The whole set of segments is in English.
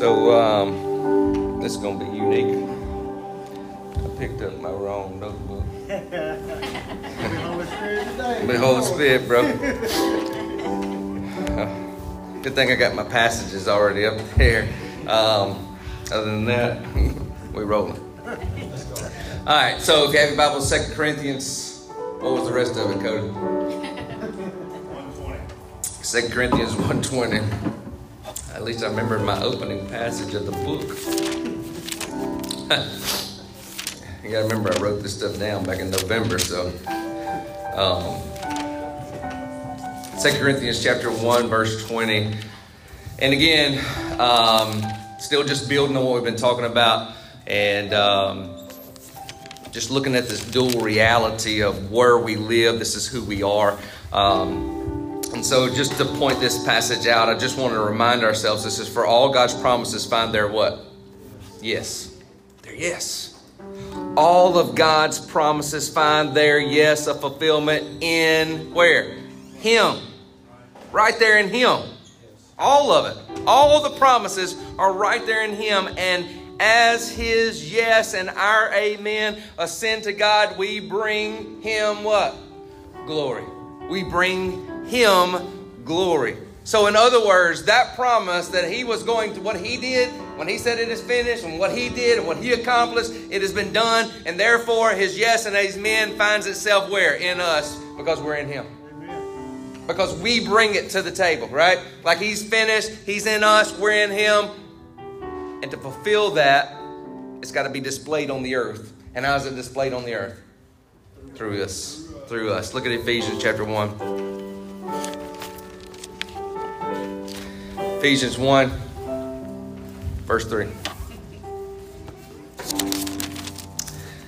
So um, this is gonna be unique. I picked up my wrong notebook. But Holy Spirit, bro. Good thing I got my passages already up there. Um, other than that, we're rolling. All right. So if you have your Bible, Second Corinthians. What was the rest of it, Cody? 2 Corinthians 120. At least I remember my opening passage of the book. you gotta remember I wrote this stuff down back in November, so um, 2 Corinthians chapter 1, verse 20. And again, um, still just building on what we've been talking about and um, just looking at this dual reality of where we live. This is who we are. Um, and so, just to point this passage out, I just want to remind ourselves this is for all God's promises find their what? Yes. Their yes. All of God's promises find their yes, a fulfillment in where? Him. Right there in Him. All of it. All the promises are right there in Him. And as His yes and our amen ascend to God, we bring Him what? Glory. We bring him glory. So, in other words, that promise that he was going to, what he did, when he said it is finished, and what he did and what he accomplished, it has been done. And therefore, his yes and his men finds itself where? In us, because we're in him. Because we bring it to the table, right? Like he's finished, he's in us, we're in him. And to fulfill that, it's got to be displayed on the earth. And how is it displayed on the earth? Through us. Through us. Look at Ephesians chapter 1. Ephesians 1, verse 3.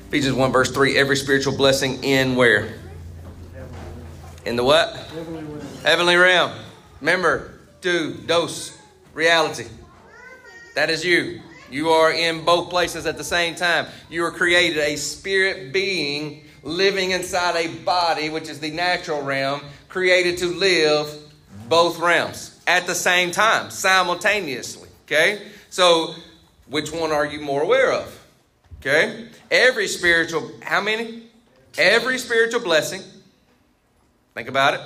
Ephesians 1, verse 3. Every spiritual blessing in where? In the what? Heavenly realm. Heavenly realm. Remember, do, dose, reality. That is you. You are in both places at the same time. You are created a spirit being living inside a body, which is the natural realm, created to live both realms at the same time, simultaneously. Okay? So, which one are you more aware of? Okay? Every spiritual, how many? Every spiritual blessing. Think about it.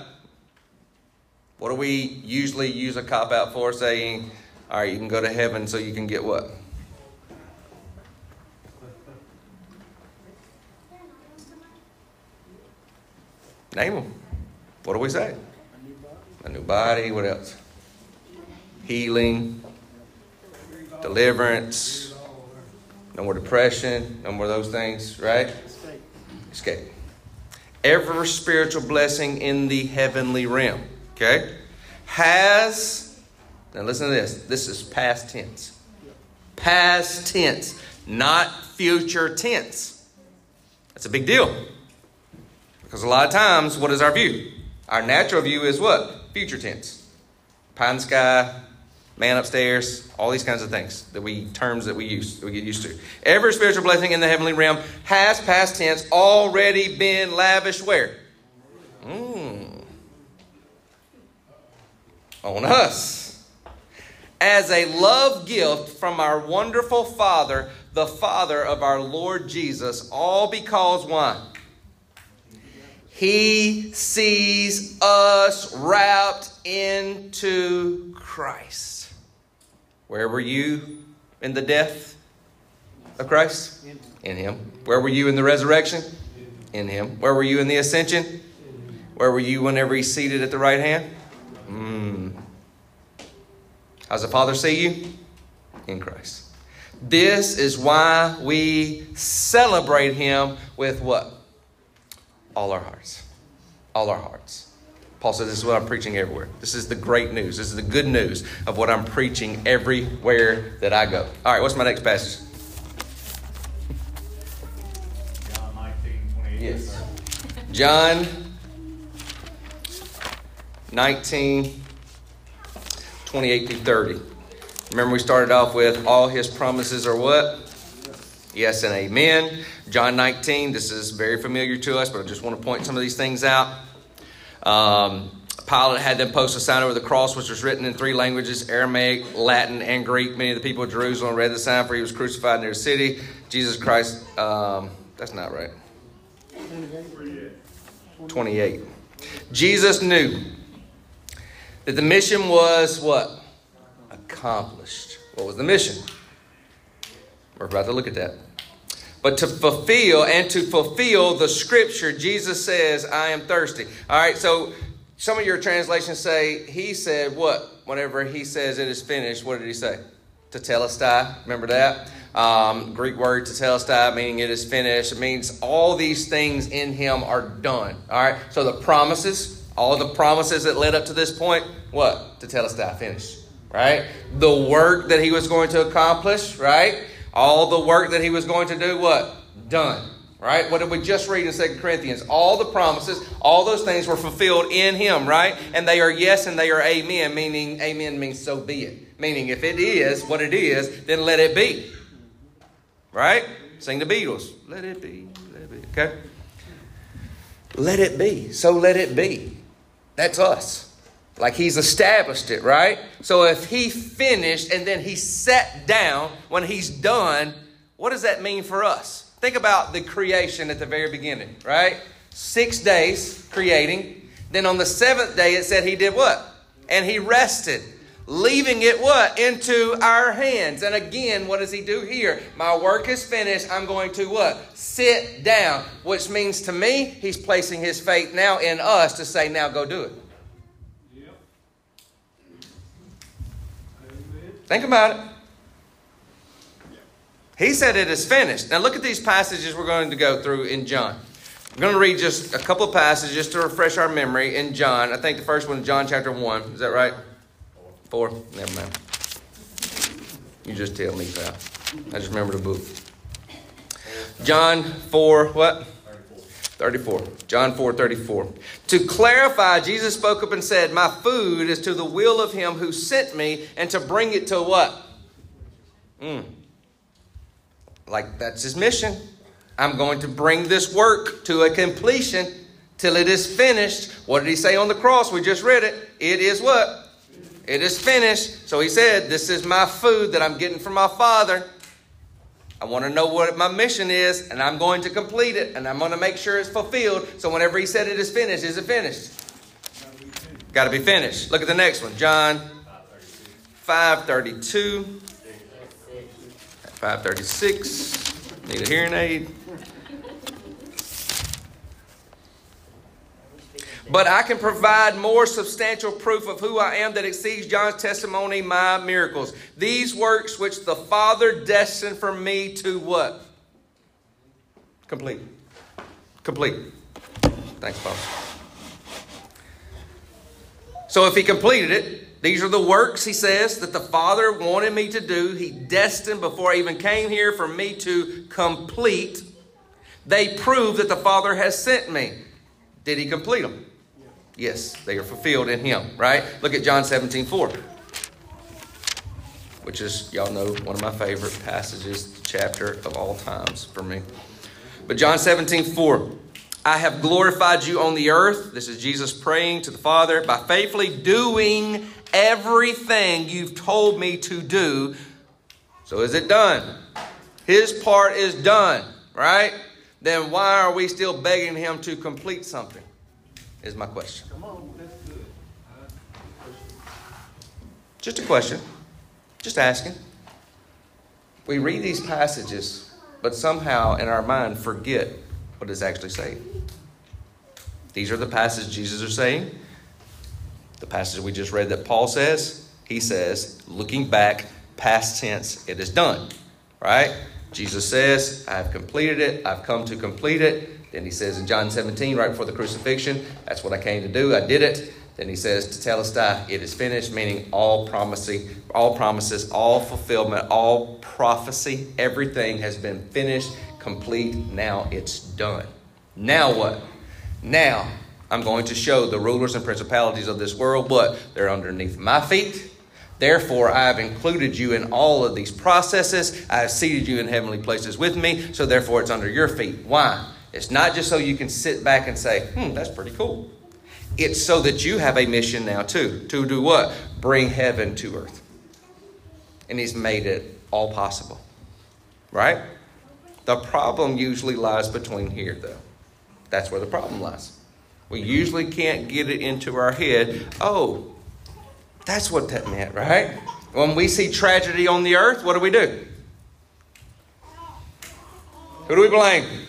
What do we usually use a cop out for saying, all right, you can go to heaven so you can get what? Name them. What do we say? A new body. What else? healing, deliverance, no more depression, no more those things, right? Escape. Every spiritual blessing in the heavenly realm, okay, has, now listen to this, this is past tense. Past tense, not future tense. That's a big deal. Because a lot of times, what is our view? Our natural view is what? Future tense. Pie in the sky, man upstairs, all these kinds of things that we terms that we use that we get used to. Every spiritual blessing in the heavenly realm has past tense already been lavished where? Mm. On us. As a love gift from our wonderful Father, the Father of our Lord Jesus, all because why? He sees us wrapped into Christ. Where were you in the death of Christ? In Him. Where were you in the resurrection? In Him. Where were you in the ascension? Where were you whenever He's seated at the right hand? Mm. How's the Father see you? In Christ. This is why we celebrate Him with what? All our hearts. All our hearts. Paul says, This is what I'm preaching everywhere. This is the great news. This is the good news of what I'm preaching everywhere that I go. All right, what's my next passage? John 19, 28. Yes. John 19, 28 through 30. Remember, we started off with all his promises are what? Yes and amen. John 19, this is very familiar to us, but I just want to point some of these things out. Um, Pilate had them post a sign over the cross, which was written in three languages Aramaic, Latin, and Greek. Many of the people of Jerusalem read the sign, for he was crucified near the city. Jesus Christ, um, that's not right. 28. Jesus knew that the mission was what? Accomplished. What was the mission? We're about to look at that. But to fulfill and to fulfill the scripture, Jesus says, I am thirsty. All right, so some of your translations say, He said what? Whenever He says it is finished, what did He say? "To Tetelestai. Remember that? Um, Greek word "to tetelestai, meaning it is finished. It means all these things in Him are done. All right, so the promises, all the promises that led up to this point, what? "To Tetelestai, finished. Right? The work that He was going to accomplish, right? All the work that he was going to do, what? Done. Right? What did we just read in Second Corinthians? All the promises, all those things were fulfilled in him, right? And they are yes and they are amen, meaning amen means so be it. Meaning if it is what it is, then let it be. Right? Sing the Beatles. Let it be. Let it be. Okay? Let it be. So let it be. That's us. Like he's established it, right? So if he finished and then he sat down when he's done, what does that mean for us? Think about the creation at the very beginning, right? Six days creating. Then on the seventh day, it said he did what? And he rested, leaving it what? Into our hands. And again, what does he do here? My work is finished. I'm going to what? Sit down, which means to me, he's placing his faith now in us to say, now go do it. Think about it. He said it is finished. Now look at these passages we're going to go through in John. I'm going to read just a couple of passages just to refresh our memory in John. I think the first one is John chapter 1. Is that right? Four? Never mind. You just tell me, pal. I just remember the book. John 4, what? 34. John 4 34. To clarify, Jesus spoke up and said, My food is to the will of him who sent me and to bring it to what? Mm. Like that's his mission. I'm going to bring this work to a completion till it is finished. What did he say on the cross? We just read it. It is what? It is finished. So he said, This is my food that I'm getting from my Father. I want to know what my mission is, and I'm going to complete it, and I'm going to make sure it's fulfilled. So whenever he said it is finished, is it finished? Got to be finished. Look at the next one, John 532, 536. Need a hearing aid. But I can provide more substantial proof of who I am that exceeds John's testimony, my miracles. These works which the Father destined for me to what? Complete. Complete. Thanks, Paul. So if he completed it, these are the works, he says, that the Father wanted me to do. He destined before I even came here for me to complete. They prove that the Father has sent me. Did he complete them? Yes, they are fulfilled in him, right? Look at John 17, 4, which is, y'all know, one of my favorite passages, chapter of all times for me. But John 17, 4, I have glorified you on the earth. This is Jesus praying to the Father by faithfully doing everything you've told me to do. So is it done? His part is done, right? Then why are we still begging him to complete something? Is my question. Come on, that's good. Just a question. Just asking. We read these passages, but somehow in our mind forget what it's actually saying. These are the passages Jesus is saying. The passage we just read that Paul says, he says, looking back, past tense, it is done. Right? Jesus says, I have completed it, I've come to complete it. Then he says in John 17, right before the crucifixion, that's what I came to do. I did it. Then he says tetelestai, it is finished, meaning all promising, all promises, all fulfillment, all prophecy, everything has been finished, complete. Now it's done. Now what? Now I'm going to show the rulers and principalities of this world what? They're underneath my feet. Therefore, I have included you in all of these processes. I have seated you in heavenly places with me. So, therefore, it's under your feet. Why? It's not just so you can sit back and say, hmm, that's pretty cool. It's so that you have a mission now too. To do what? Bring heaven to earth. And He's made it all possible. Right? The problem usually lies between here, though. That's where the problem lies. We usually can't get it into our head. Oh, that's what that meant, right? When we see tragedy on the earth, what do we do? Who do we blame?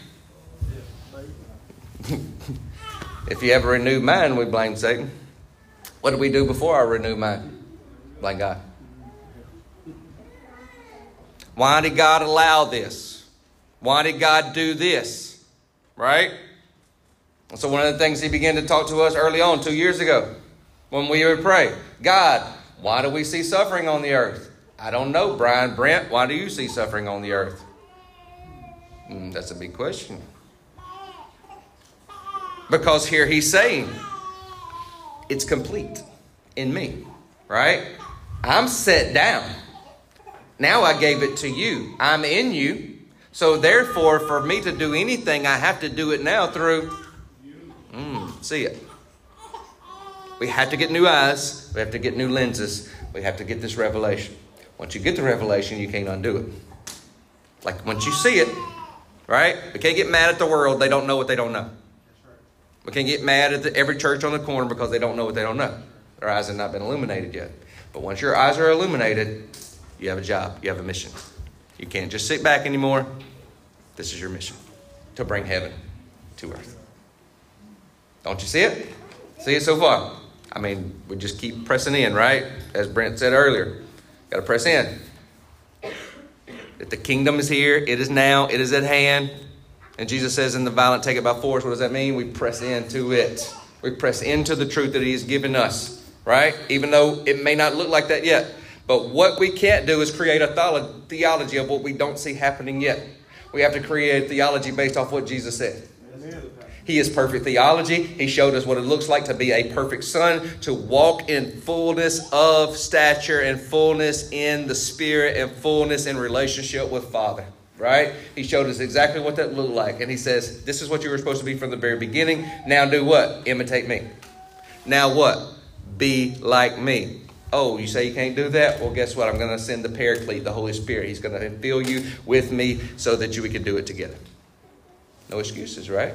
If you have a renewed mind, we blame Satan. What did we do before our renewed mind? Blame God. Why did God allow this? Why did God do this? Right? So, one of the things He began to talk to us early on, two years ago, when we would pray God, why do we see suffering on the earth? I don't know, Brian Brent. Why do you see suffering on the earth? Mm, that's a big question. Because here he's saying, it's complete in me, right? I'm set down. Now I gave it to you. I'm in you. So therefore, for me to do anything, I have to do it now through. Mm, see it. We have to get new eyes. We have to get new lenses. We have to get this revelation. Once you get the revelation, you can't undo it. Like once you see it, right? We can't get mad at the world. They don't know what they don't know. We can't get mad at the, every church on the corner because they don't know what they don't know. Their eyes have not been illuminated yet. But once your eyes are illuminated, you have a job, you have a mission. You can't just sit back anymore. This is your mission to bring heaven to earth. Don't you see it? See it so far? I mean, we just keep pressing in, right? As Brent said earlier, got to press in. That the kingdom is here, it is now, it is at hand. And Jesus says, in the violent take it by force. What does that mean? We press into it. We press into the truth that He has given us, right? Even though it may not look like that yet. But what we can't do is create a theology of what we don't see happening yet. We have to create theology based off what Jesus said. He is perfect theology. He showed us what it looks like to be a perfect son, to walk in fullness of stature and fullness in the spirit and fullness in relationship with Father. Right? He showed us exactly what that looked like. And he says, This is what you were supposed to be from the very beginning. Now do what? Imitate me. Now what? Be like me. Oh, you say you can't do that? Well, guess what? I'm going to send the Paraclete, the Holy Spirit. He's going to fill you with me so that you, we can do it together. No excuses, right?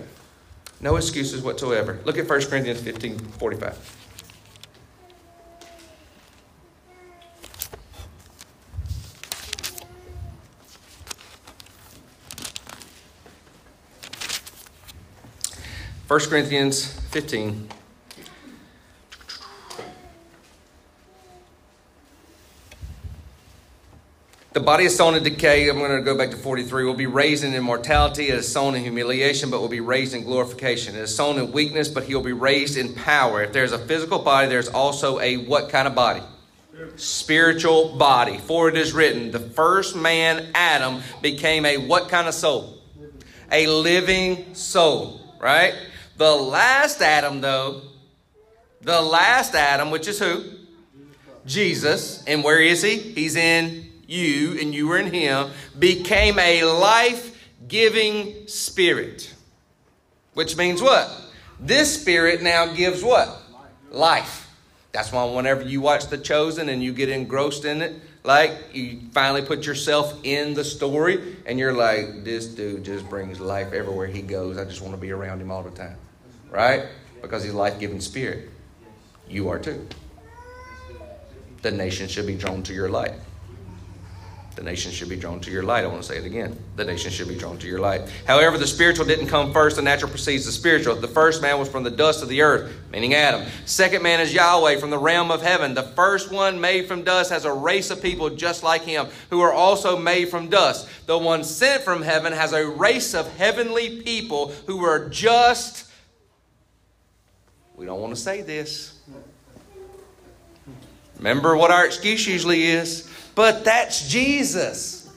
No excuses whatsoever. Look at 1 Corinthians 15 45. First Corinthians 15 The body is sown in decay. I'm going to go back to 43. Will be raised in immortality. It is sown in humiliation, but will be raised in glorification. It is sown in weakness, but he will be raised in power. If there's a physical body, there's also a what kind of body? Spiritual body. For it is written, the first man, Adam, became a what kind of soul? A living soul, right? The last Adam, though, the last Adam, which is who? Jesus. And where is he? He's in you and you were in him, became a life giving spirit. Which means what? This spirit now gives what? Life. That's why whenever you watch The Chosen and you get engrossed in it, like you finally put yourself in the story and you're like, this dude just brings life everywhere he goes. I just want to be around him all the time. Right? Because he's life giving spirit. You are too. The nation should be drawn to your light. The nation should be drawn to your light. I want to say it again. The nation should be drawn to your light. However, the spiritual didn't come first. The natural precedes the spiritual. The first man was from the dust of the earth, meaning Adam. Second man is Yahweh from the realm of heaven. The first one made from dust has a race of people just like him, who are also made from dust. The one sent from heaven has a race of heavenly people who are just. We don't want to say this. Remember what our excuse usually is? But that's Jesus.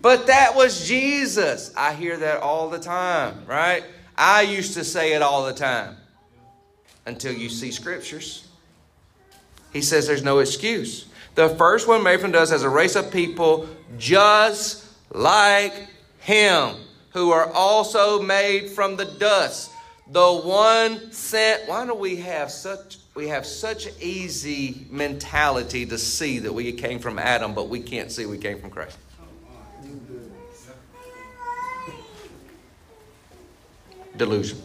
But that was Jesus. I hear that all the time, right? I used to say it all the time until you see scriptures. He says there's no excuse. The first one made from dust has a race of people just like him, who are also made from the dust. The one sent. Why do we have such we have such easy mentality to see that we came from Adam, but we can't see we came from Christ? Delusion.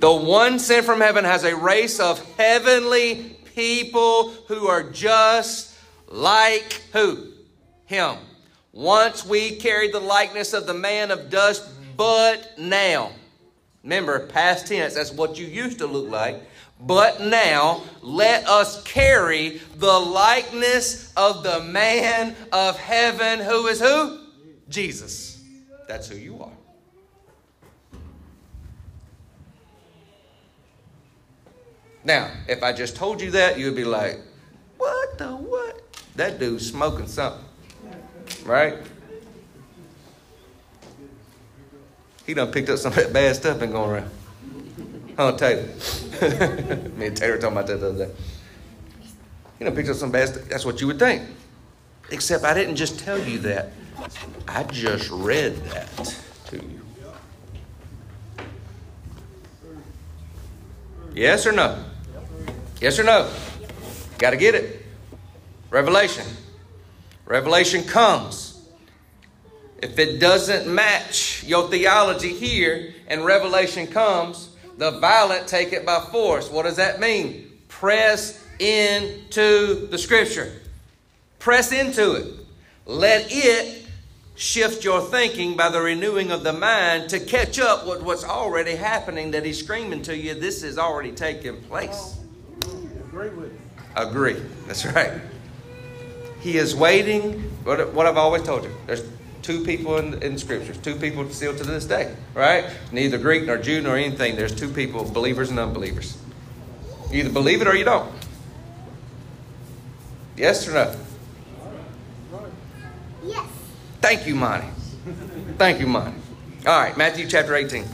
The one sent from heaven has a race of heavenly people who are just like who? Him. Once we carried the likeness of the man of dust, but now. Remember, past tense, that's what you used to look like. But now, let us carry the likeness of the man of heaven, who is who? Jesus. That's who you are. Now, if I just told you that, you'd be like, what the what? That dude's smoking something. Right? He done picked up some of that bad stuff and going around. Huh, Taylor? Me and Taylor talking about that the other day. He done picked up some bad stuff. That's what you would think. Except I didn't just tell you that. I just read that to you. Yes or no? Yes or no? Got to get it. Revelation. Revelation comes. If it doesn't match your theology here and revelation comes, the violent take it by force. What does that mean? Press into the scripture. Press into it. Let it shift your thinking by the renewing of the mind to catch up with what's already happening that he's screaming to you. This is already taking place. Agree with it. Agree. That's right. He is waiting. What, what I've always told you. There's two people in, in scriptures. Two people still to this day. Right? Neither Greek nor Jew nor anything. There's two people, believers and unbelievers. You either believe it or you don't. Yes or no? Yes. Thank you, Monty. Thank you, Monty. All right, Matthew chapter 18.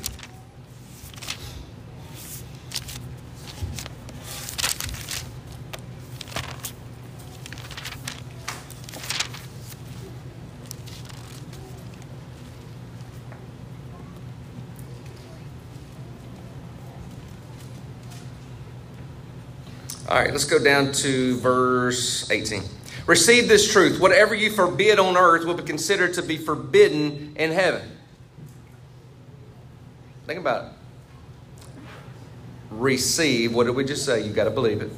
All right, let's go down to verse 18. Receive this truth. Whatever you forbid on earth will be considered to be forbidden in heaven. Think about it. Receive. What did we just say? You got to believe it.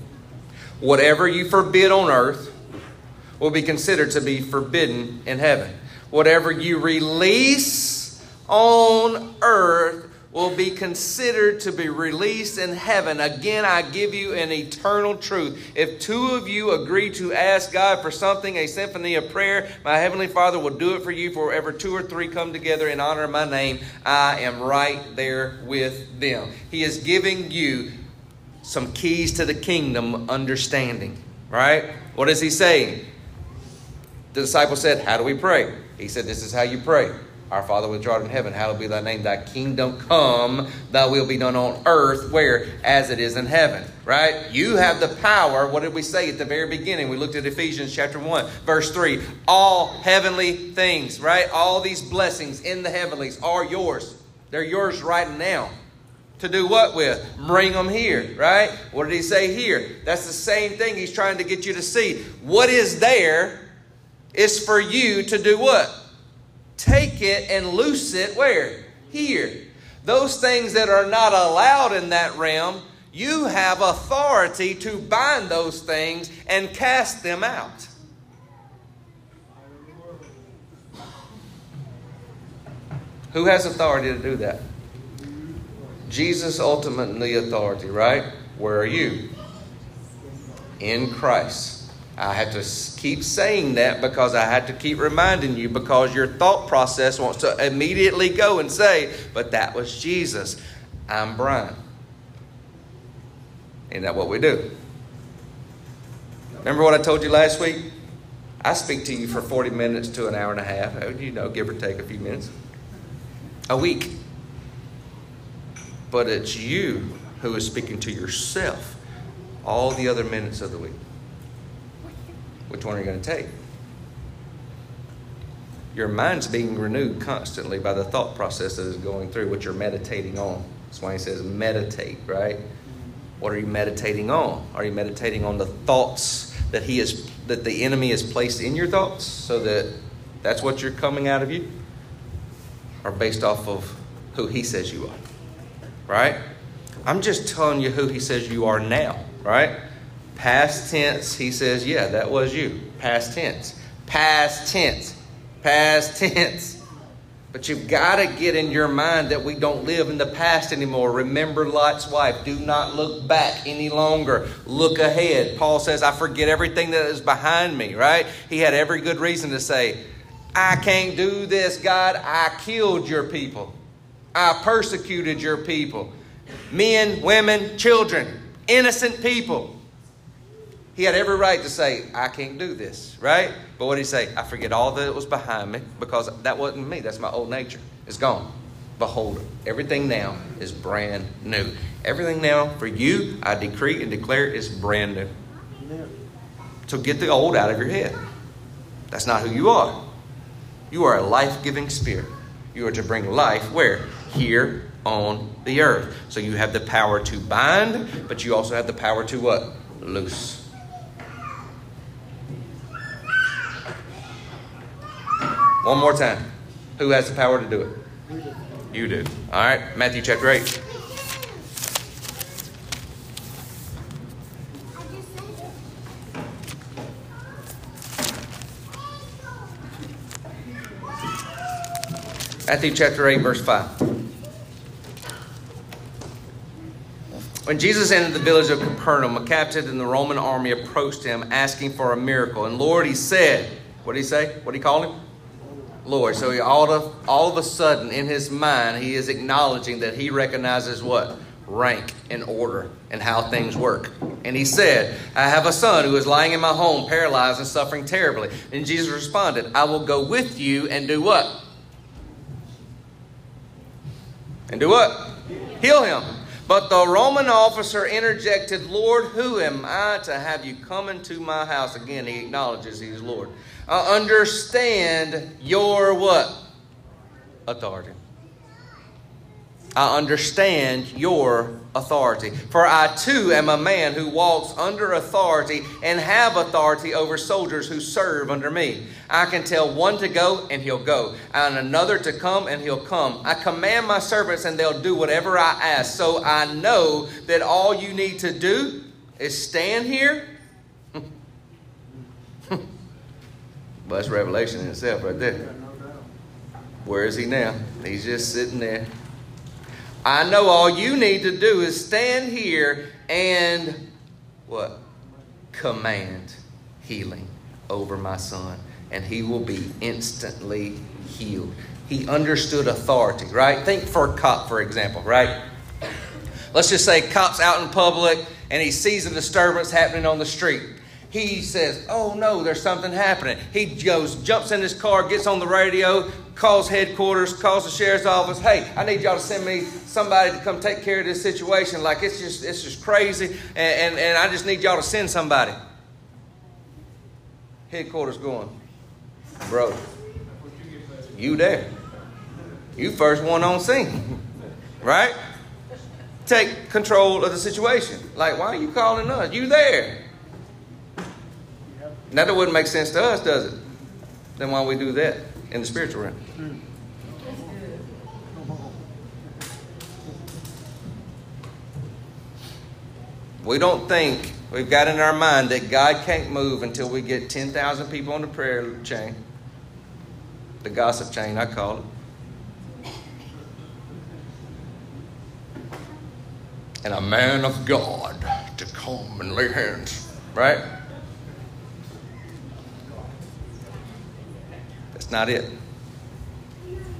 Whatever you forbid on earth will be considered to be forbidden in heaven. Whatever you release on earth will be considered to be released in heaven. Again, I give you an eternal truth. If two of you agree to ask God for something, a symphony of prayer, my heavenly Father will do it for you. For wherever two or three come together in honor of my name, I am right there with them. He is giving you some keys to the kingdom understanding. Right? What is he saying? The disciple said, How do we pray? He said, This is how you pray. Our Father which art in heaven, hallowed be thy name. Thy kingdom come, thy will be done on earth, where? As it is in heaven. Right? You have the power. What did we say at the very beginning? We looked at Ephesians chapter 1, verse 3. All heavenly things, right? All these blessings in the heavenlies are yours. They're yours right now. To do what with? Bring them here, right? What did he say here? That's the same thing he's trying to get you to see. What is there is for you to do what? Take it and loose it where? Here. Those things that are not allowed in that realm, you have authority to bind those things and cast them out. Who has authority to do that? Jesus ultimately authority, right? Where are you? In Christ. I have to keep saying that because I had to keep reminding you because your thought process wants to immediately go and say, but that was Jesus. I'm Brian. Isn't that what we do? Remember what I told you last week? I speak to you for 40 minutes to an hour and a half, uh, you know, give or take a few minutes. A week. But it's you who is speaking to yourself all the other minutes of the week. Which one are you going to take? Your mind's being renewed constantly by the thought process that is going through what you're meditating on. That's why he says meditate, right? What are you meditating on? Are you meditating on the thoughts that he is that the enemy has placed in your thoughts so that that's what you're coming out of you? Or based off of who he says you are? Right? I'm just telling you who he says you are now, right? Past tense, he says, yeah, that was you. Past tense. Past tense. Past tense. But you've got to get in your mind that we don't live in the past anymore. Remember Lot's wife. Do not look back any longer. Look ahead. Paul says, I forget everything that is behind me, right? He had every good reason to say, I can't do this, God. I killed your people. I persecuted your people. Men, women, children, innocent people. He had every right to say, I can't do this, right? But what did he say? I forget all that was behind me because that wasn't me. That's my old nature. It's gone. Behold, everything now is brand new. Everything now for you, I decree and declare is brand new. So get the old out of your head. That's not who you are. You are a life giving spirit. You are to bring life where? Here on the earth. So you have the power to bind, but you also have the power to what? Loose. One more time. Who has the power to do it? You do. All right, Matthew chapter 8. Matthew chapter 8, verse 5. When Jesus entered the village of Capernaum, a captain in the Roman army approached him asking for a miracle. And Lord, he said, what did he say? What did he call him? Lord. So he all of, all of a sudden in his mind, he is acknowledging that he recognizes what? Rank and order and how things work. And he said, I have a son who is lying in my home, paralyzed and suffering terribly. And Jesus responded, I will go with you and do what? And do what? Heal him. But the Roman officer interjected, Lord, who am I to have you come into my house? Again, he acknowledges he's Lord. I understand your what? Authority. I understand your authority. For I too am a man who walks under authority and have authority over soldiers who serve under me. I can tell one to go and he'll go, and another to come and he'll come. I command my servants and they'll do whatever I ask. So I know that all you need to do is stand here. That's revelation in itself right there. Where is he now? He's just sitting there. I know all you need to do is stand here and what? Command healing over my son, and he will be instantly healed. He understood authority, right? Think for a cop, for example, right? Let's just say cop's out in public and he sees a disturbance happening on the street he says, Oh no, there's something happening. He goes, jumps in his car, gets on the radio, calls headquarters, calls the sheriff's office. Hey, I need y'all to send me somebody to come take care of this situation. Like it's just it's just crazy, and, and, and I just need y'all to send somebody. Headquarters going, bro. You there. You first one on scene. Right? Take control of the situation. Like, why are you calling us? You there. Now that wouldn't make sense to us, does it? Then why we do that in the spiritual realm? We don't think we've got in our mind that God can't move until we get 10,000 people on the prayer chain. The gossip chain, I call it. And a man of God to come and lay hands, right? That's not it.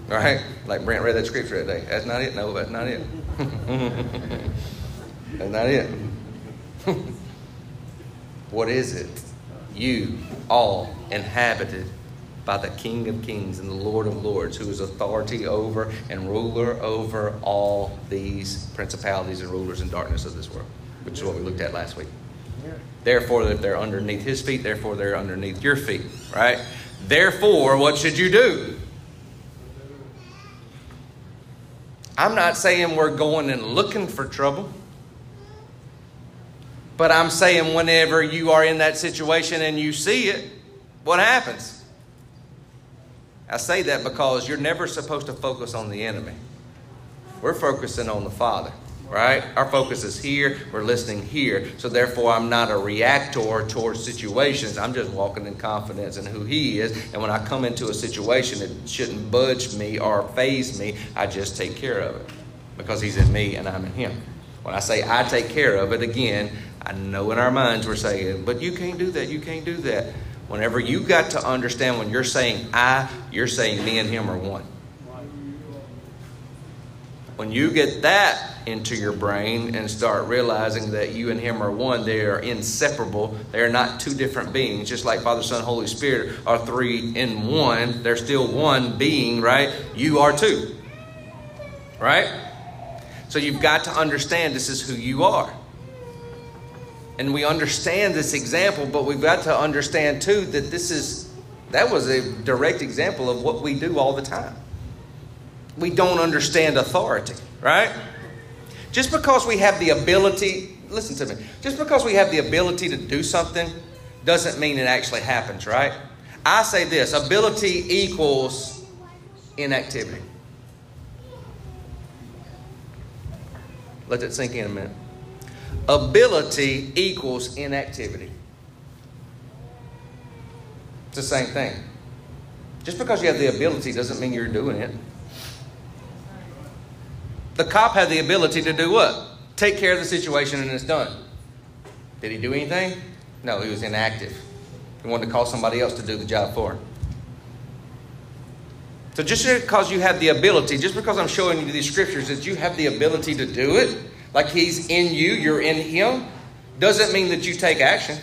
All right? Like Brent read that scripture that day. That's not it? No, that's not it. that's not it. what is it? You all inhabited by the King of Kings and the Lord of Lords, who is authority over and ruler over all these principalities and rulers and darkness of this world, which is what we looked at last week. Therefore, if they're underneath his feet, therefore they're underneath your feet, right? Therefore, what should you do? I'm not saying we're going and looking for trouble. But I'm saying whenever you are in that situation and you see it, what happens? I say that because you're never supposed to focus on the enemy. We're focusing on the Father, right? Our focus is here. We're listening here. So therefore, I'm not a reactor towards situations. I'm just walking in confidence in who He is. And when I come into a situation, it shouldn't budge me or phase me. I just take care of it because He's in me and I'm in Him. When I say I take care of it, again, I know in our minds we're saying, but you can't do that. You can't do that. Whenever you got to understand when you're saying I, you're saying me and him are one. When you get that into your brain and start realizing that you and him are one, they are inseparable. They are not two different beings, just like Father, Son, Holy Spirit are three in one. They're still one being, right? You are two. Right? So you've got to understand this is who you are. And we understand this example, but we've got to understand too that this is that was a direct example of what we do all the time. We don't understand authority, right? Just because we have the ability, listen to me, just because we have the ability to do something doesn't mean it actually happens, right? I say this ability equals inactivity. Let that sink in a minute ability equals inactivity. It's the same thing. Just because you have the ability doesn't mean you're doing it. The cop had the ability to do what? Take care of the situation and it's done. Did he do anything? No, he was inactive. He wanted to call somebody else to do the job for him. So just because you have the ability, just because I'm showing you these scriptures that you have the ability to do it, like He's in you, you're in Him, doesn't mean that you take action.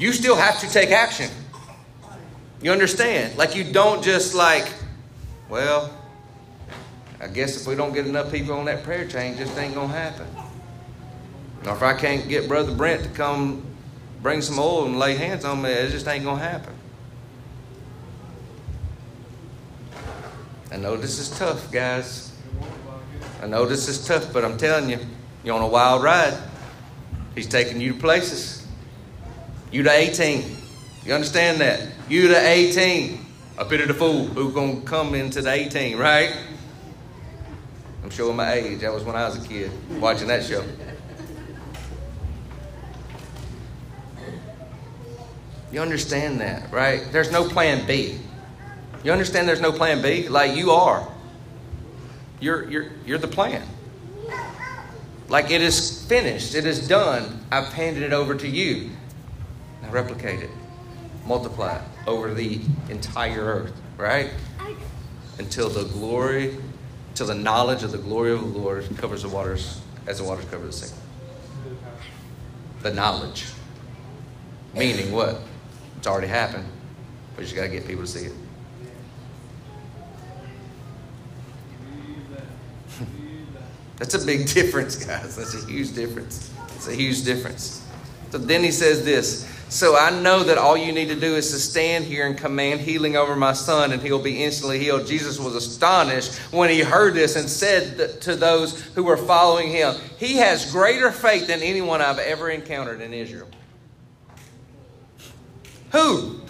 You still have to take action. You understand? Like you don't just like, well, I guess if we don't get enough people on that prayer chain, just ain't gonna happen. Or if I can't get Brother Brent to come bring some oil and lay hands on me, it just ain't gonna happen. I know this is tough, guys. I know this is tough, but I'm telling you, you're on a wild ride. He's taking you to places. You to A-Team. You understand that? You to A-Team. A bit of the fool who's to come into the A-Team, right? I'm showing my age. That was when I was a kid watching that show. You understand that, right? There's no plan B. You understand there's no plan B? Like you are. You're, you're, you're the plan. Like it is finished, it is done. I've handed it over to you. Now replicate it, multiply it over the entire earth, right? Until the glory, till the knowledge of the glory of the Lord covers the waters as the waters cover the sea. The knowledge. Meaning what? It's already happened. But you just got to get people to see it. That's a big difference, guys. That's a huge difference. It's a huge difference. So then he says this So I know that all you need to do is to stand here and command healing over my son, and he'll be instantly healed. Jesus was astonished when he heard this and said to those who were following him, He has greater faith than anyone I've ever encountered in Israel. Who?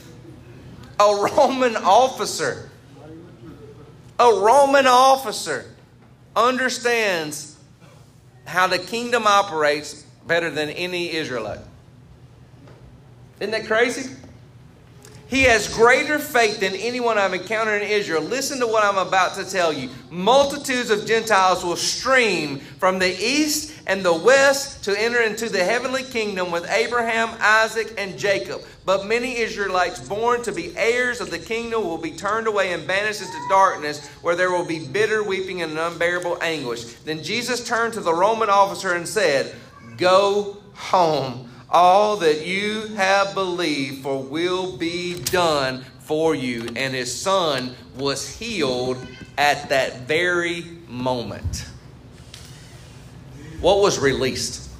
A Roman officer. A Roman officer understands how the kingdom operates better than any Israelite. Isn't that crazy? He has greater faith than anyone I've encountered in Israel. Listen to what I'm about to tell you. Multitudes of Gentiles will stream from the east and the west to enter into the heavenly kingdom with Abraham, Isaac, and Jacob. But many Israelites born to be heirs of the kingdom will be turned away and banished into darkness, where there will be bitter weeping and unbearable anguish. Then Jesus turned to the Roman officer and said, Go home all that you have believed for will be done for you. And his son was healed at that very moment. What was released?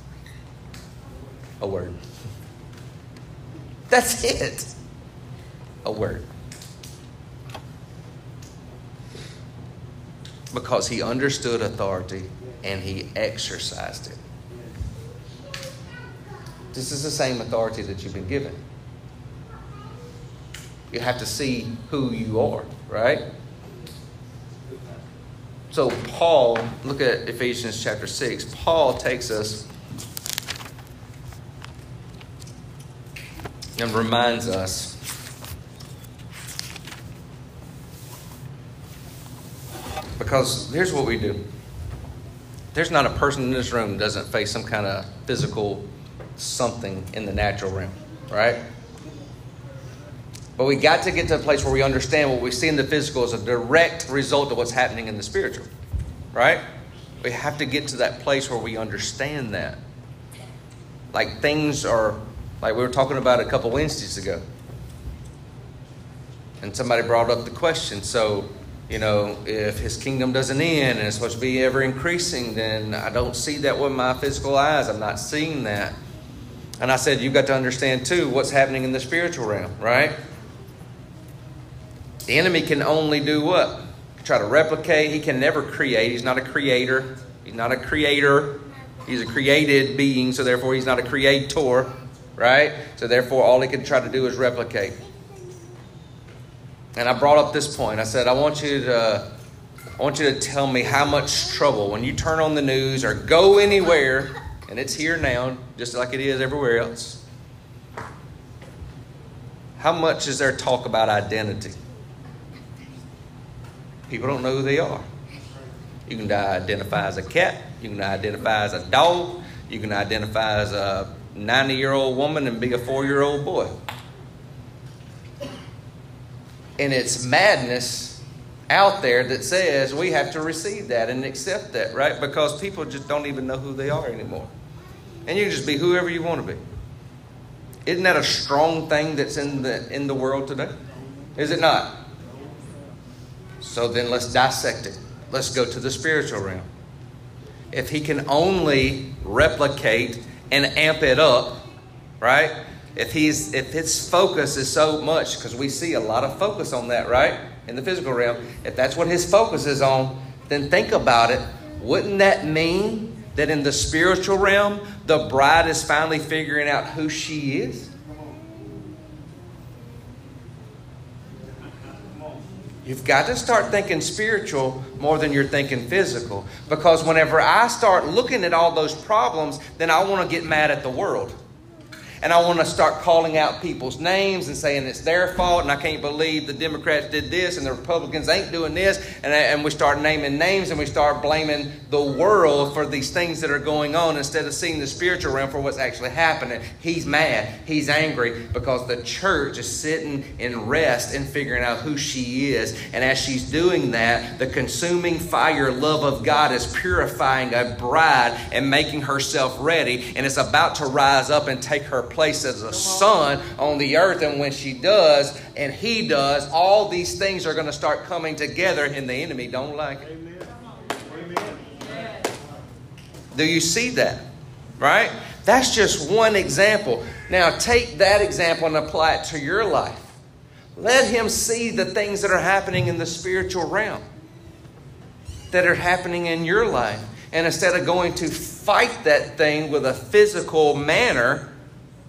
A word. That's it. A word. because he understood authority and he exercised it. This is the same authority that you've been given. You have to see who you are, right? So, Paul, look at Ephesians chapter 6. Paul takes us and reminds us because here's what we do there's not a person in this room doesn't face some kind of physical something in the natural realm right but we got to get to a place where we understand what we see in the physical is a direct result of what's happening in the spiritual right we have to get to that place where we understand that like things are like we were talking about a couple Wednesdays ago. And somebody brought up the question so, you know, if his kingdom doesn't end and it's supposed to be ever increasing, then I don't see that with my physical eyes. I'm not seeing that. And I said, you've got to understand too what's happening in the spiritual realm, right? The enemy can only do what? Try to replicate. He can never create. He's not a creator. He's not a creator. He's a created being, so therefore he's not a creator right? So therefore, all he can try to do is replicate. And I brought up this point. I said, I want you to, I want you to tell me how much trouble when you turn on the news or go anywhere, and it's here now, just like it is everywhere else. How much is there talk about identity? People don't know who they are. You can identify as a cat. You can identify as a dog. You can identify as a 90 year old woman and be a four year old boy. And it's madness out there that says we have to receive that and accept that, right? Because people just don't even know who they are anymore. And you can just be whoever you want to be. Isn't that a strong thing that's in the in the world today? Is it not? So then let's dissect it. Let's go to the spiritual realm. If he can only replicate and amp it up, right? If he's if his focus is so much, because we see a lot of focus on that, right? In the physical realm, if that's what his focus is on, then think about it. Wouldn't that mean that in the spiritual realm, the bride is finally figuring out who she is? You've got to start thinking spiritual more than you're thinking physical. Because whenever I start looking at all those problems, then I want to get mad at the world and I want to start calling out people's names and saying it's their fault, and I can't believe the Democrats did this and the Republicans ain't doing this, and, and we start naming names and we start blaming the world for these things that are going on instead of seeing the spiritual realm for what's actually happening. He's mad, he's angry because the church is sitting in rest and figuring out who she is, and as she's doing that, the consuming fire love of God is purifying a bride and making herself ready, and it's about to rise up and take her place as a son on the earth. And when she does, and he does, all these things are going to start coming together, and the enemy don't like it. Do you see that? Right? That's just one example. Now, take that example and apply it to your life. Let him see the things that are happening in the spiritual realm, that are happening in your life. And instead of going to fight that thing with a physical manner,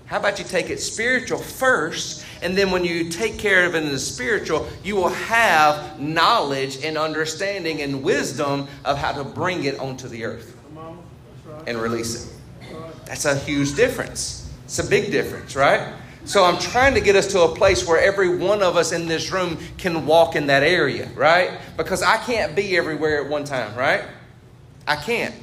how about you take it spiritual first, and then when you take care of it in the spiritual, you will have knowledge and understanding and wisdom of how to bring it onto the earth and release it. That's a huge difference. It's a big difference, right? So I'm trying to get us to a place where every one of us in this room can walk in that area, right? Because I can't be everywhere at one time, right? I can't.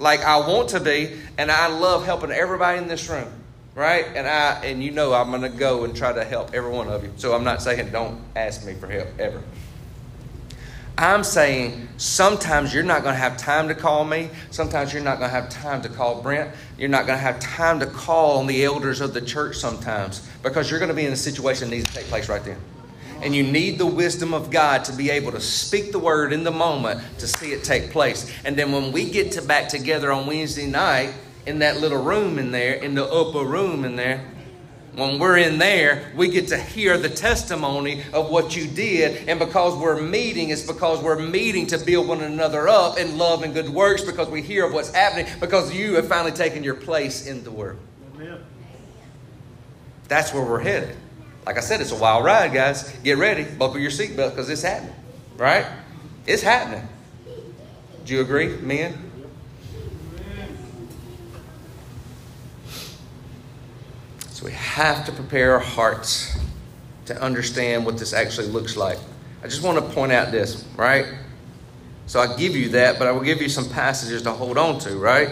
Like I want to be, and I love helping everybody in this room right? And I and you know I'm going to go and try to help every one of you. So I'm not saying don't ask me for help ever. I'm saying sometimes you're not going to have time to call me. Sometimes you're not going to have time to call Brent. You're not going to have time to call on the elders of the church sometimes because you're going to be in a situation that needs to take place right then. And you need the wisdom of God to be able to speak the word in the moment to see it take place. And then when we get to back together on Wednesday night, in that little room in there, in the upper room in there, when we're in there, we get to hear the testimony of what you did. And because we're meeting, it's because we're meeting to build one another up in love and good works because we hear of what's happening because you have finally taken your place in the world. Amen. That's where we're headed. Like I said, it's a wild ride, guys. Get ready, buckle your seatbelt because it's happening, right? It's happening. Do you agree, men? So we have to prepare our hearts to understand what this actually looks like. I just want to point out this, right? So I give you that, but I will give you some passages to hold on to, right?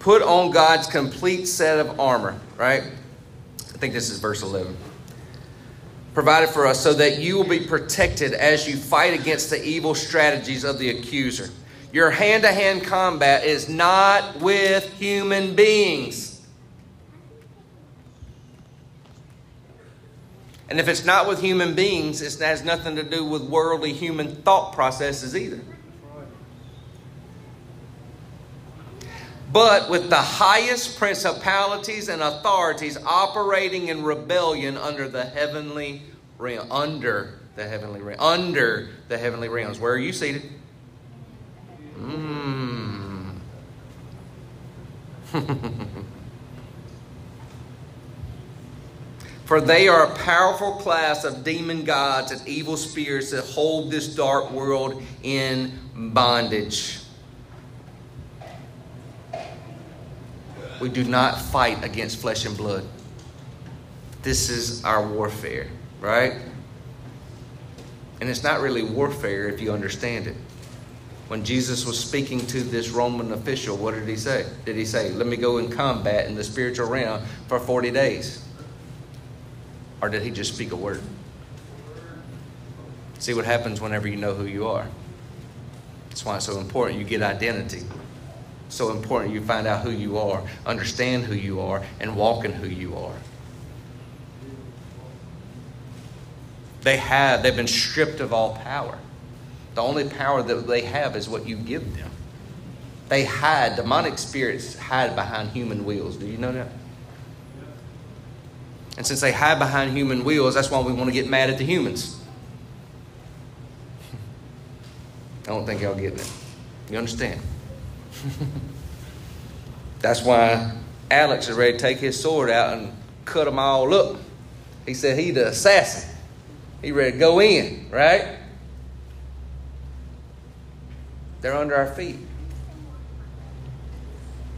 Put on God's complete set of armor, right? I think this is verse 11. Provided for us so that you will be protected as you fight against the evil strategies of the accuser. Your hand to hand combat is not with human beings. And if it's not with human beings, it has nothing to do with worldly human thought processes either. But with the highest principalities and authorities operating in rebellion under the heavenly realm, under the heavenly realm, under the heavenly realms. Where are you seated? Mm. For they are a powerful class of demon gods and evil spirits that hold this dark world in bondage. We do not fight against flesh and blood. This is our warfare, right? And it's not really warfare if you understand it. When Jesus was speaking to this Roman official, what did he say? Did he say, Let me go in combat in the spiritual realm for 40 days? Or did he just speak a word? See what happens whenever you know who you are. That's why it's so important you get identity. So important you find out who you are, understand who you are, and walk in who you are. They have, they've been stripped of all power. The only power that they have is what you give them. They hide, demonic spirits hide behind human wheels. Do you know that? And since they hide behind human wheels, that's why we want to get mad at the humans. I don't think y'all get that. You understand? that's why Alex is ready to take his sword out and cut them all up. He said he the assassin. He ready to go in, right? They're under our feet.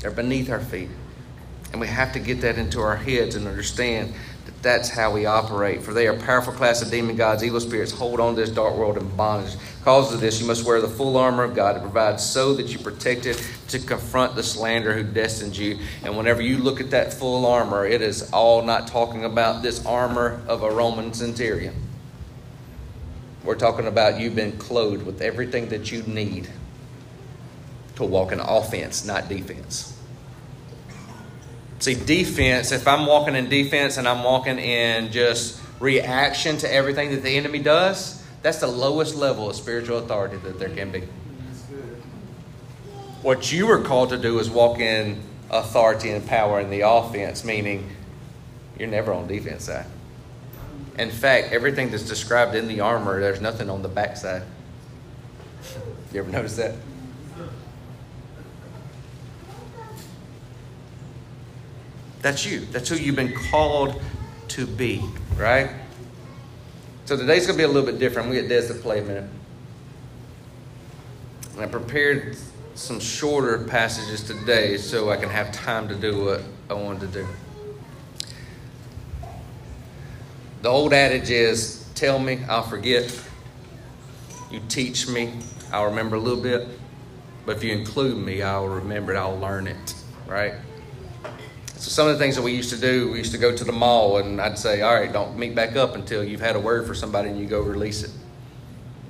They're beneath our feet. And we have to get that into our heads and understand that's how we operate. For they are powerful class of demon gods, evil spirits, hold on to this dark world in bondage. Because of this, you must wear the full armor of God to provide so that you're protected to confront the slander who destines you. And whenever you look at that full armor, it is all not talking about this armor of a Roman centurion. We're talking about you've been clothed with everything that you need to walk in offense, not defense. See, defense, if I'm walking in defense and I'm walking in just reaction to everything that the enemy does, that's the lowest level of spiritual authority that there can be. What you are called to do is walk in authority and power in the offense, meaning you're never on defense side. In fact, everything that's described in the armor, there's nothing on the backside. You ever notice that? That's you. That's who you've been called to be, right? So today's going to be a little bit different. We get Des to play a minute. And I prepared some shorter passages today so I can have time to do what I wanted to do. The old adage is tell me, I'll forget. You teach me, I'll remember a little bit. But if you include me, I'll remember it, I'll learn it, right? So some of the things that we used to do, we used to go to the mall and I'd say, all right, don't meet back up until you've had a word for somebody and you go release it.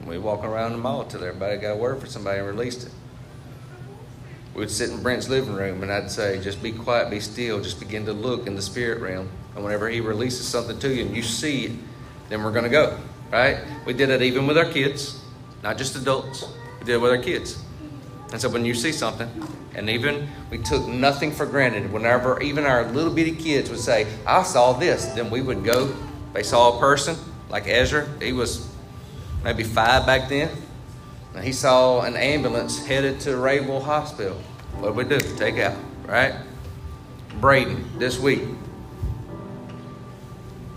And we walk around the mall till everybody got a word for somebody and released it. We would sit in Brent's living room and I'd say, just be quiet, be still, just begin to look in the spirit realm. And whenever he releases something to you and you see it, then we're going to go, right? We did it even with our kids, not just adults. We did it with our kids. And so when you see something, and even we took nothing for granted, whenever even our little bitty kids would say, I saw this, then we would go. They saw a person like Ezra, he was maybe five back then. And he saw an ambulance headed to Rayville Hospital. What did we do? Take out, right? Braden this week.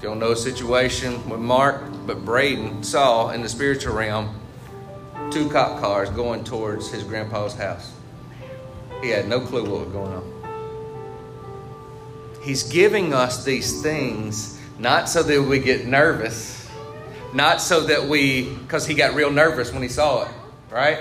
Don't know a situation with Mark, but Braden saw in the spiritual realm two cop cars going towards his grandpa's house. He had no clue what was going on. He's giving us these things not so that we get nervous, not so that we, because he got real nervous when he saw it, right?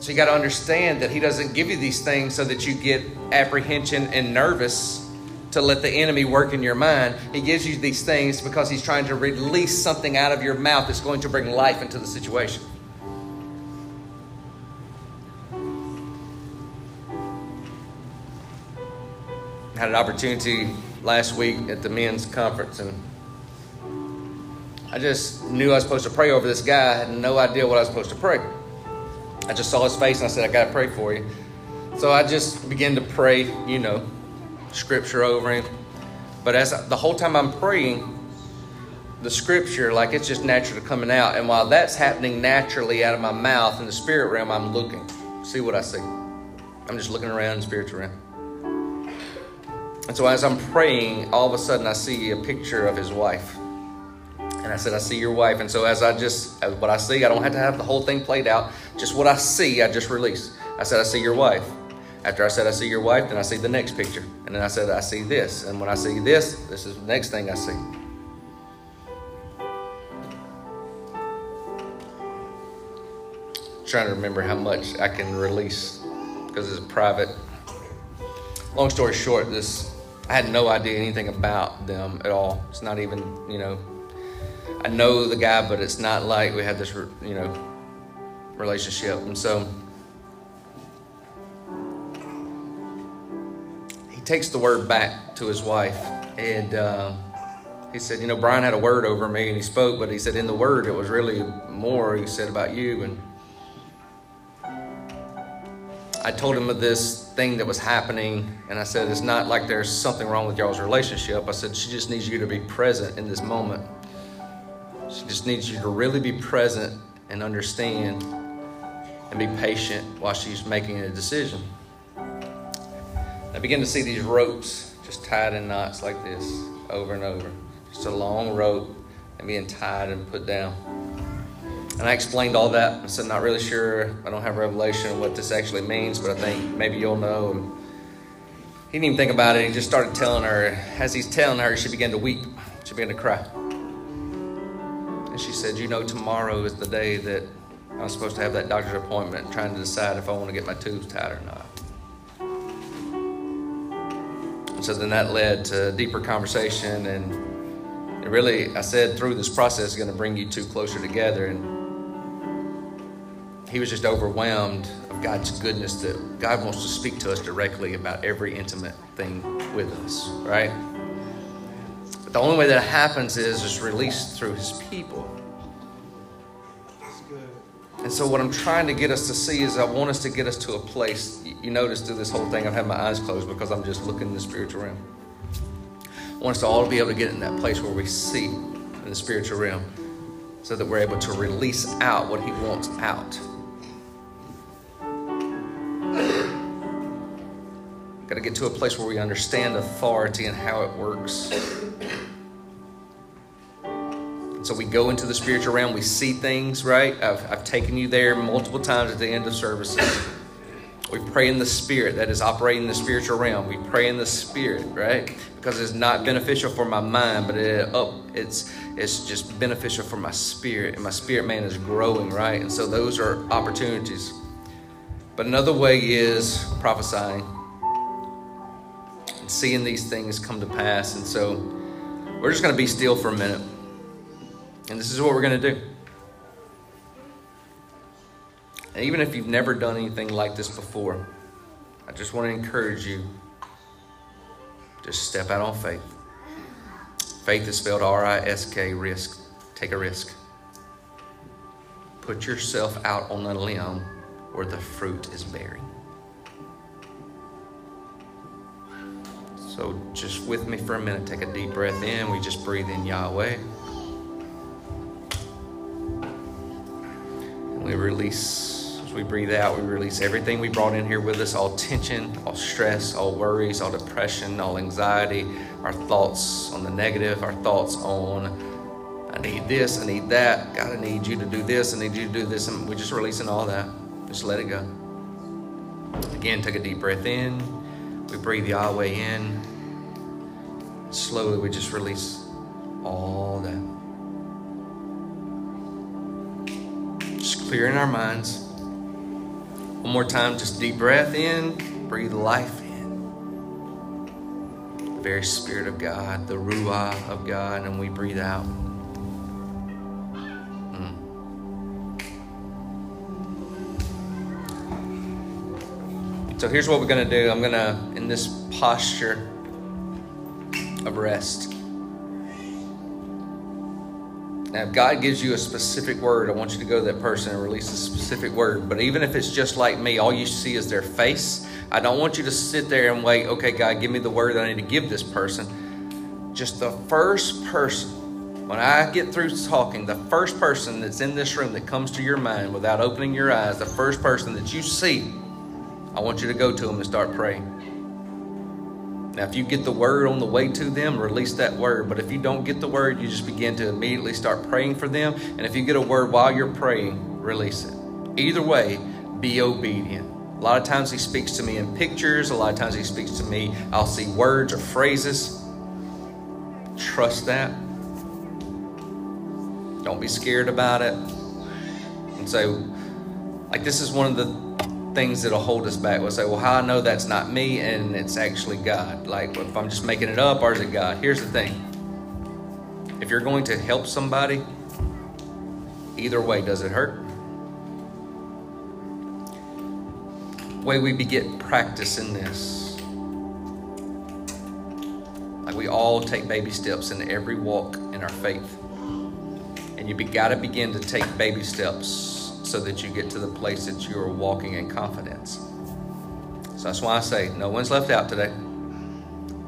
So you got to understand that he doesn't give you these things so that you get apprehension and nervous to let the enemy work in your mind. He gives you these things because he's trying to release something out of your mouth that's going to bring life into the situation. I had an opportunity last week at the men's conference and I just knew I was supposed to pray over this guy. I had no idea what I was supposed to pray. I just saw his face and I said, I got to pray for you. So I just began to pray, you know, scripture over him. But as I, the whole time I'm praying, the scripture, like it's just naturally coming out. And while that's happening naturally out of my mouth in the spirit realm, I'm looking. See what I see. I'm just looking around in the spiritual realm. And so as I'm praying, all of a sudden I see a picture of his wife. And I said, I see your wife. And so as I just, as what I see, I don't have to have the whole thing played out. Just what I see, I just release. I said, I see your wife. After I said, I see your wife, then I see the next picture. And then I said, I see this. And when I see this, this is the next thing I see. trying to remember how much I can release because it's private. Long story short, this I had no idea anything about them at all. It's not even, you know, I know the guy, but it's not like we had this, you know, relationship. And so takes the word back to his wife, and uh, he said, you know, Brian had a word over me, and he spoke, but he said in the word it was really more he said about you and. I told him of this thing that was happening, and I said, It's not like there's something wrong with y'all's relationship. I said, She just needs you to be present in this moment. She just needs you to really be present and understand and be patient while she's making a decision. I begin to see these ropes just tied in knots like this over and over. Just a long rope and being tied and put down. And I explained all that. I said, not really sure. I don't have revelation of what this actually means, but I think maybe you'll know. And he didn't even think about it. He just started telling her. As he's telling her, she began to weep. She began to cry. And she said, You know, tomorrow is the day that I'm supposed to have that doctor's appointment, trying to decide if I want to get my tubes tied or not. So then that led to deeper conversation. And it really, I said, through this process, is going to bring you two closer together. And he was just overwhelmed of God's goodness that God wants to speak to us directly about every intimate thing with us, right? But the only way that happens is it's released through his people. And so, what I'm trying to get us to see is I want us to get us to a place. You notice through this whole thing, I've had my eyes closed because I'm just looking in the spiritual realm. I want us to all be able to get in that place where we see in the spiritual realm so that we're able to release out what he wants out. Got to get to a place where we understand authority and how it works. So we go into the spiritual realm, we see things, right? I've, I've taken you there multiple times at the end of services. We pray in the spirit that is operating in the spiritual realm. We pray in the spirit, right? Because it's not beneficial for my mind, but it, oh, it's it's just beneficial for my spirit, and my spirit man is growing, right? And so those are opportunities. But another way is prophesying and seeing these things come to pass. And so we're just going to be still for a minute. And this is what we're going to do. And even if you've never done anything like this before, I just want to encourage you just step out on faith. Faith is spelled R I S K, risk. Take a risk. Put yourself out on a limb where the fruit is bearing. So, just with me for a minute, take a deep breath in. We just breathe in Yahweh. We release, as we breathe out, we release everything we brought in here with us all tension, all stress, all worries, all depression, all anxiety, our thoughts on the negative, our thoughts on I need this, I need that. God, I need you to do this, I need you to do this. And we're just releasing all that. Just let it go. Again, take a deep breath in. We breathe Yahweh in. Slowly, we just release all that. Just clearing our minds. One more time, just deep breath in, breathe life in. The very Spirit of God, the Ruah of God, and we breathe out. Hmm. So here's what we're going to do. I'm going to, in this posture of rest. Now, if God gives you a specific word, I want you to go to that person and release a specific word. But even if it's just like me, all you see is their face. I don't want you to sit there and wait, okay, God, give me the word that I need to give this person. Just the first person, when I get through talking, the first person that's in this room that comes to your mind without opening your eyes, the first person that you see, I want you to go to them and start praying. Now, if you get the word on the way to them, release that word. But if you don't get the word, you just begin to immediately start praying for them. And if you get a word while you're praying, release it. Either way, be obedient. A lot of times he speaks to me in pictures, a lot of times he speaks to me, I'll see words or phrases. Trust that. Don't be scared about it. And so, like, this is one of the things that'll hold us back. We'll say, well, how I know that's not me and it's actually God? Like, if I'm just making it up or is it God? Here's the thing if you're going to help somebody, either way, does it hurt? Way we get practice in this. Like we all take baby steps in every walk in our faith. And you be got to begin to take baby steps so that you get to the place that you are walking in confidence. So that's why I say no one's left out today.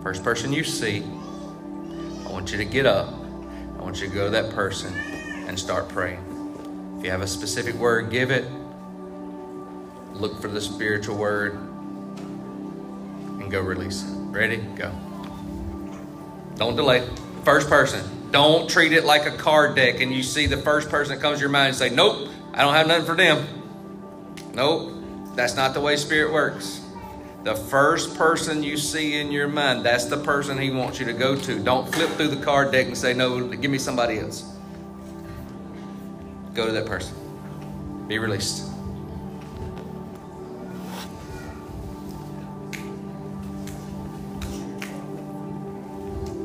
First person you see, I want you to get up. I want you to go to that person and start praying. If you have a specific word, give it. Look for the spiritual word and go release it. Ready? Go. Don't delay. First person. Don't treat it like a card deck and you see the first person that comes to your mind and say, Nope, I don't have nothing for them. Nope, that's not the way Spirit works. The first person you see in your mind, that's the person He wants you to go to. Don't flip through the card deck and say, No, give me somebody else. Go to that person. Be released.